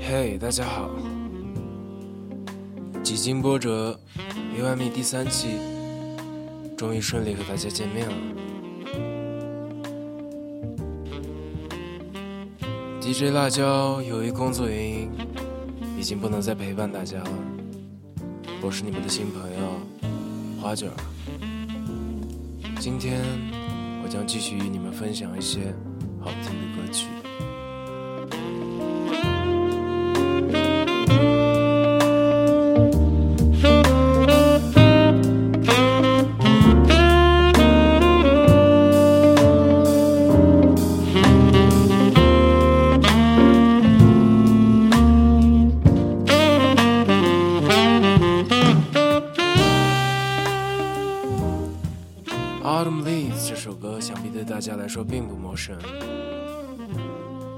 嘿，大家好！几经波折，一万米第三期终于顺利和大家见面了。DJ 辣椒由于工作原因，已经不能再陪伴大家了。我是你们的新朋友花卷儿，今天我将继续与你们分享一些好听的歌曲。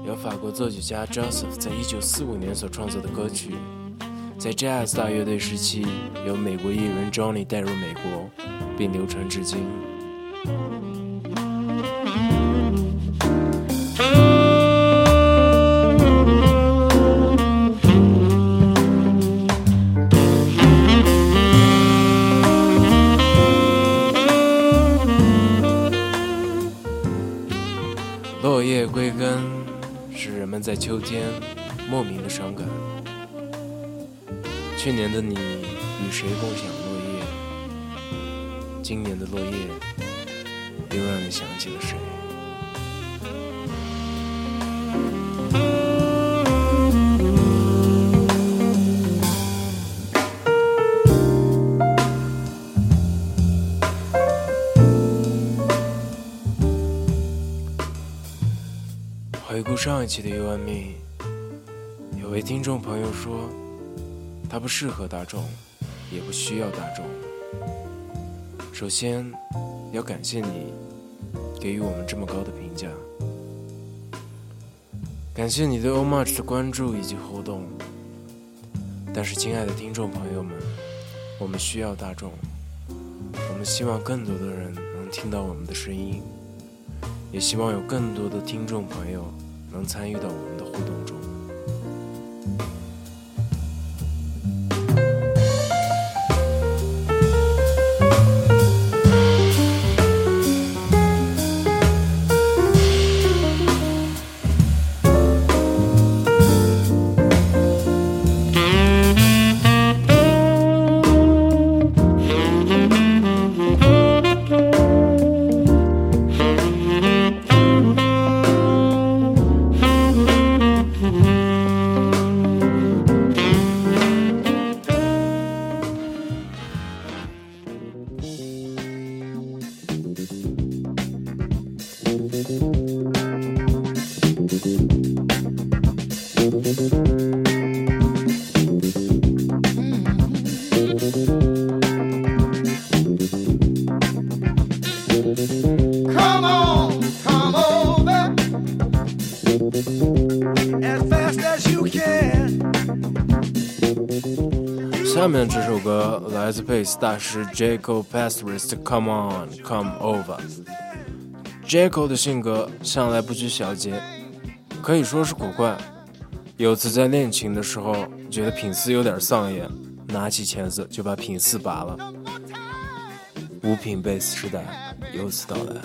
由法国作曲家 Joseph 在一九四五年所创作的歌曲，在 Jazz 大乐队时期由美国艺人 Johnny 带入美国，并流传至今。落叶归根，是人们在秋天莫名的伤感。去年的你与谁共享落叶？今年的落叶又让你想起了谁？上一期的 U N Me，有位听众朋友说，他不适合大众，也不需要大众。首先，要感谢你给予我们这么高的评价，感谢你对 O Much 的关注以及互动。但是，亲爱的听众朋友们，我们需要大众，我们希望更多的人能听到我们的声音。也希望有更多的听众朋友能参与到我们歌来自贝斯大师 Jaco Pastorius 的《Come On, Come Over》。Jaco 的性格向来不拘小节，可以说是古怪。有次在练琴的时候，觉得品四有点丧眼，拿起钳子就把品四拔了。五品贝斯时代由此到来。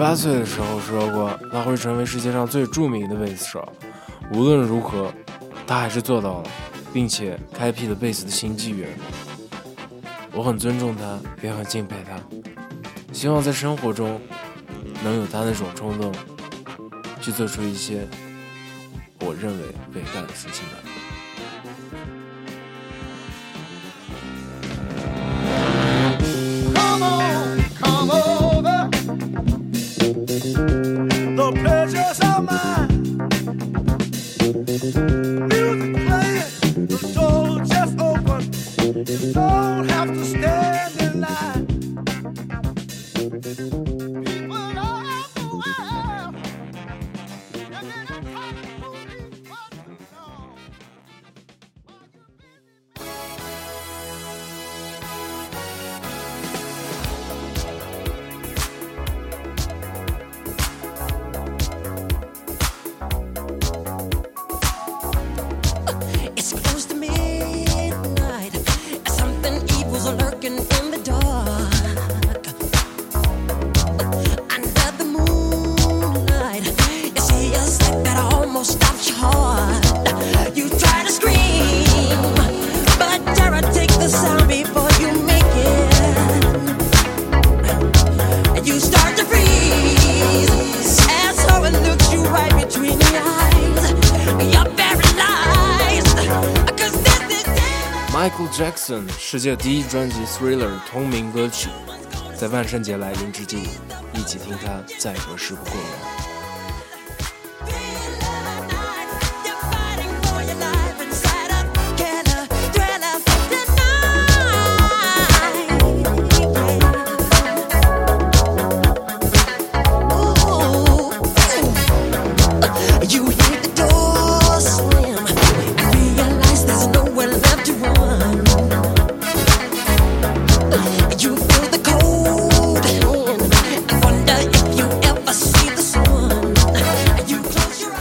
八岁的时候说过，他会成为世界上最著名的贝斯手。无论如何，他还是做到了，并且开辟了贝斯的新纪元。我很尊重他，也很敬佩他。希望在生活中能有他那种冲动，去做出一些我认为伟大的事情来。Come on, Jackson 世界第一专辑《Thriller》同名歌曲，在万圣节来临之际，一起听它再合适不过了。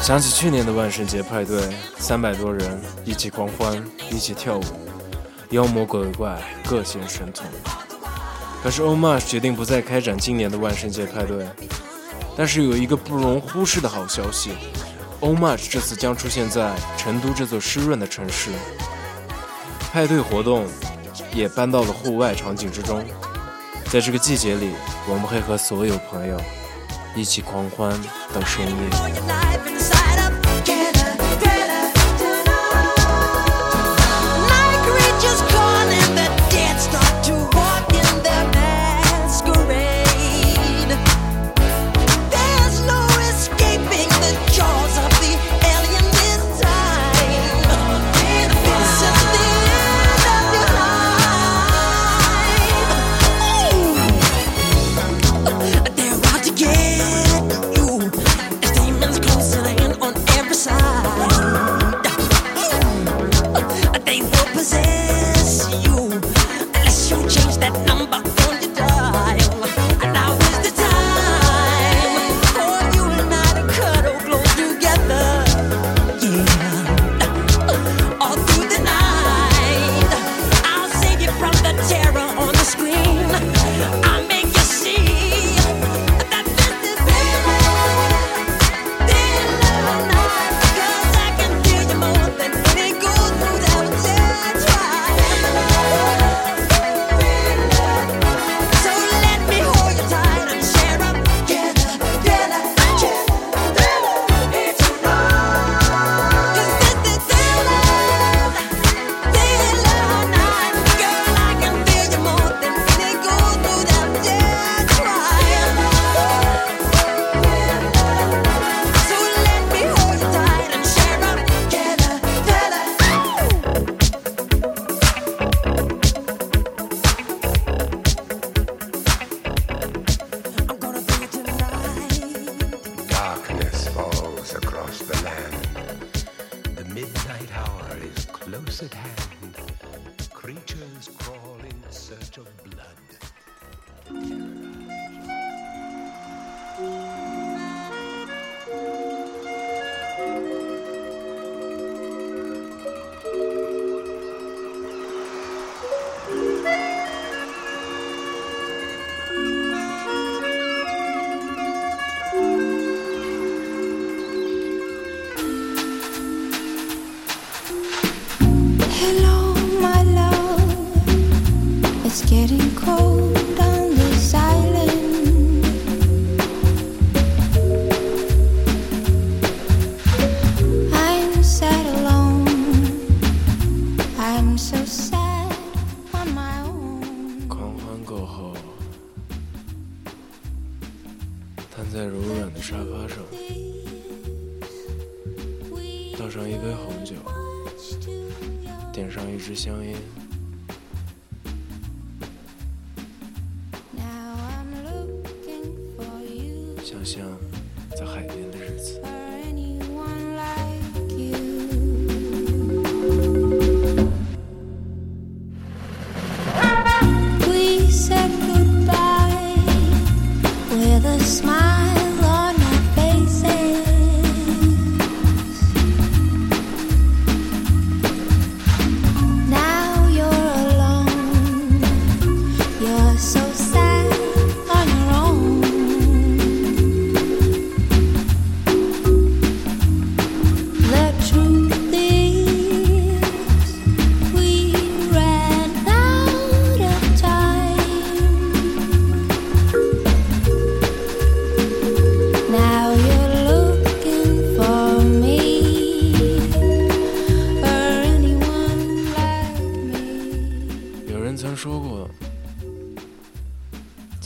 想起去年的万圣节派对，三百多人一起狂欢，一起跳舞，妖魔鬼怪各显神通。可是 Omar 决定不再开展今年的万圣节派对，但是有一个不容忽视的好消息，Omar 这次将出现在成都这座湿润的城市，派对活动也搬到了户外场景之中。在这个季节里，我们会和所有朋友一起狂欢到深夜。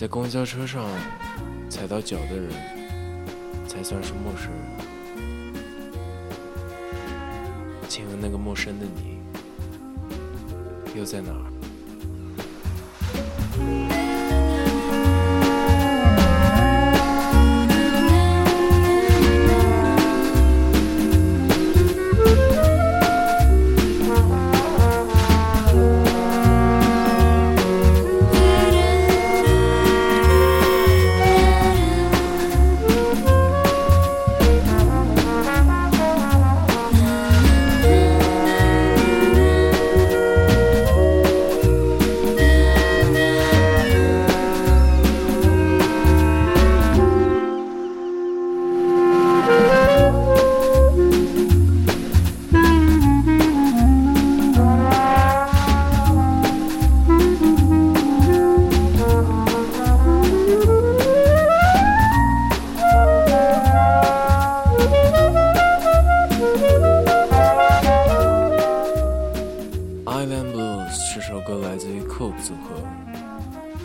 在公交车上踩到脚的人，才算是陌生人。请问那个陌生的你，又在哪儿？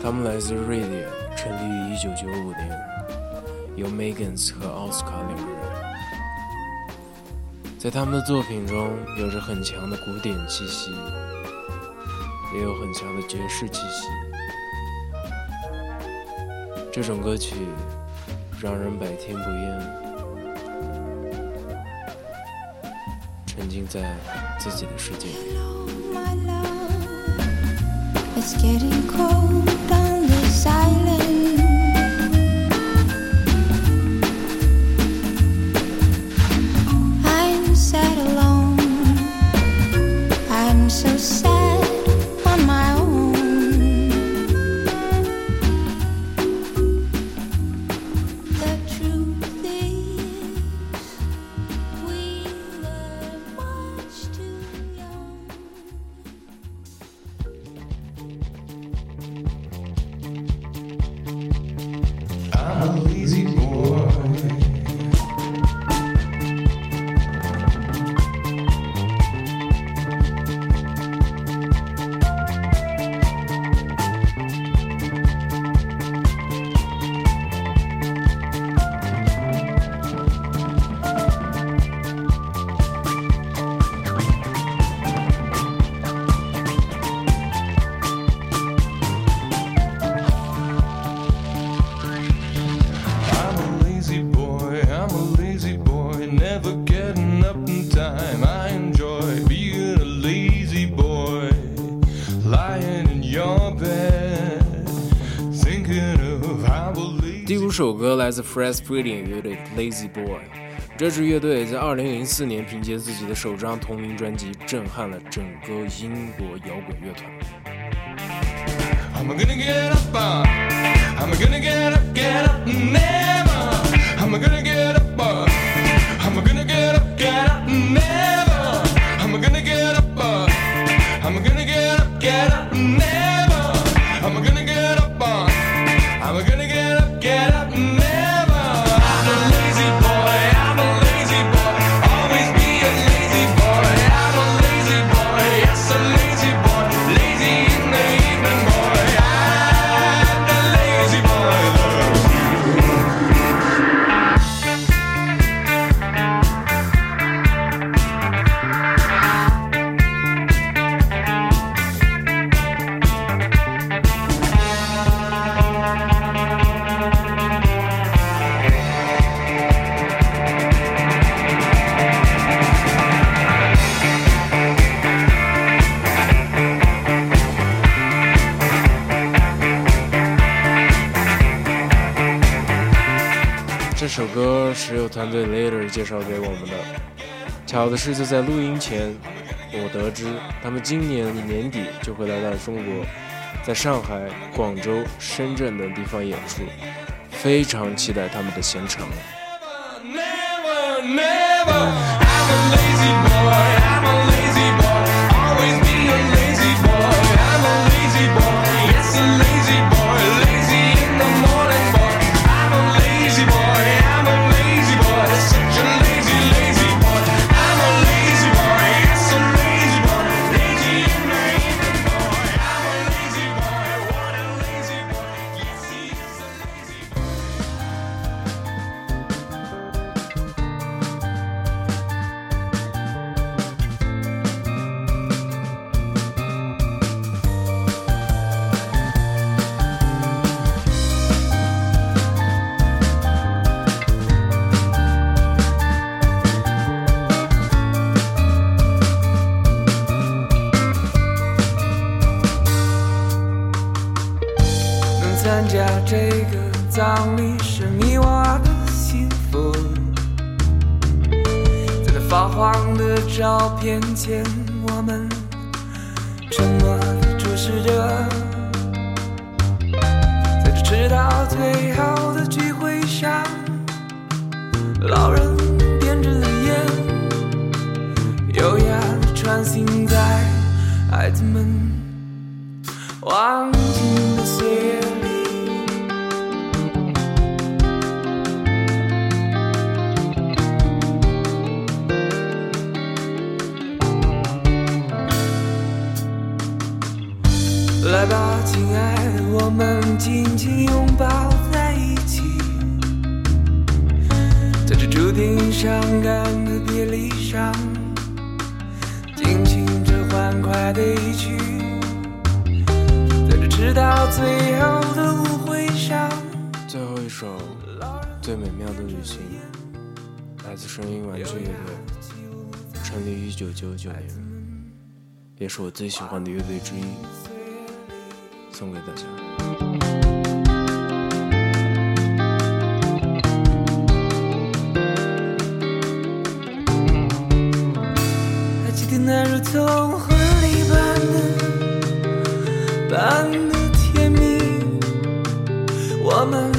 他们来自瑞典成立于1995年，由 Megans 和奥斯卡两个人。在他们的作品中，有着很强的古典气息，也有很强的爵士气息。这种歌曲让人百听不厌，沉浸在自己的世界里。It's getting cold on this island. 首歌来自 Fresh Freeding 乐队 Lazy Boy。这支乐队在2004年凭借自己的首张同名专辑，震撼了整个英国摇滚乐团。这首歌是由团队 Later 介绍给我们的。巧的是，就在录音前，我得知他们今年年底就会来到中国，在上海、广州、深圳等地方演出，非常期待他们的现场。Never, never. I'm 葬礼是你我的幸福”。在那发黄的照片前，我们沉默地注视着。在这迟到最后的聚会上，老人点着烟，优雅地穿行在孩子们。忘情的岁月我们紧紧拥抱在一起，在这注定伤感的别离上，尽情着欢快的一曲。在这直到最后的舞会上，最后一首《最美妙的旅行》，来自声音玩具乐队，成立于一九九九年，也是我最喜欢的乐队之一，送给大家。还记得那如同婚礼般的般的甜蜜，我们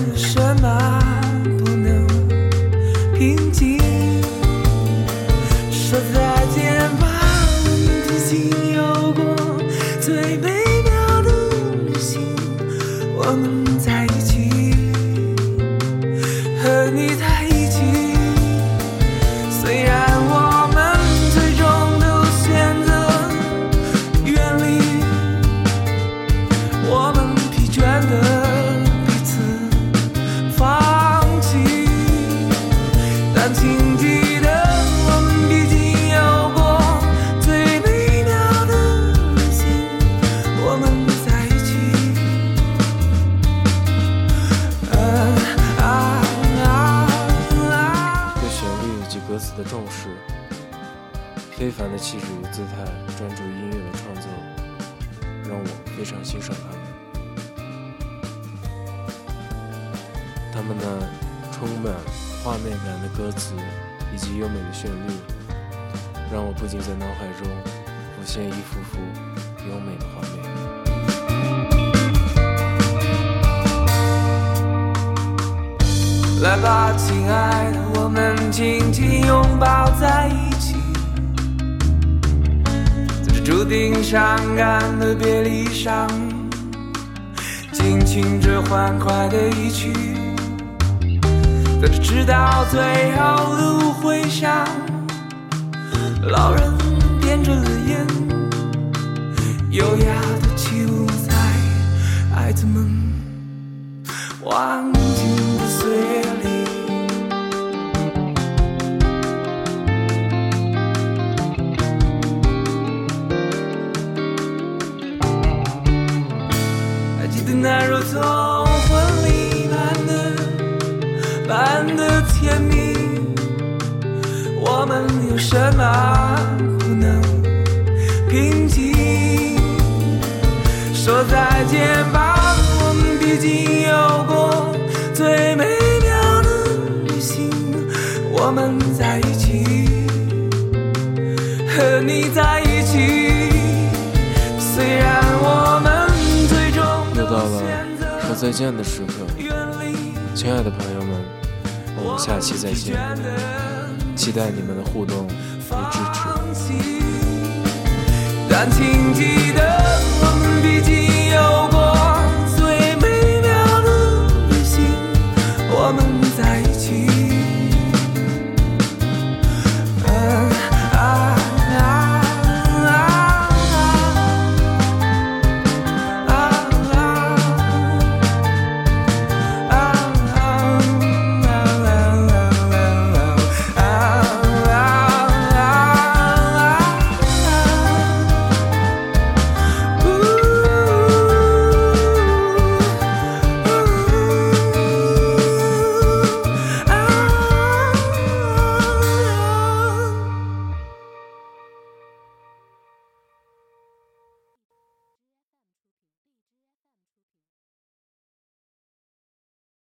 美感的歌词以及优美的旋律，让我不禁在脑海中浮现一幅幅优美的画面。来吧，亲爱的，我们紧紧拥抱在一起，在这注定伤感的别离上，尽情着欢快的一曲，在这直到最后的舞会上，老人点着了烟，优雅的起舞在孩子们。忘情的岁月里，还记得那如同我们有什么不能平静？说再见吧，我们毕竟有过最美妙的旅行。我们在一起，和你在一起，虽然我们最终又到了说再见的时刻，亲爱的朋友们，我们下期再见。期待你们的互动。与支持但请记得我们毕竟有过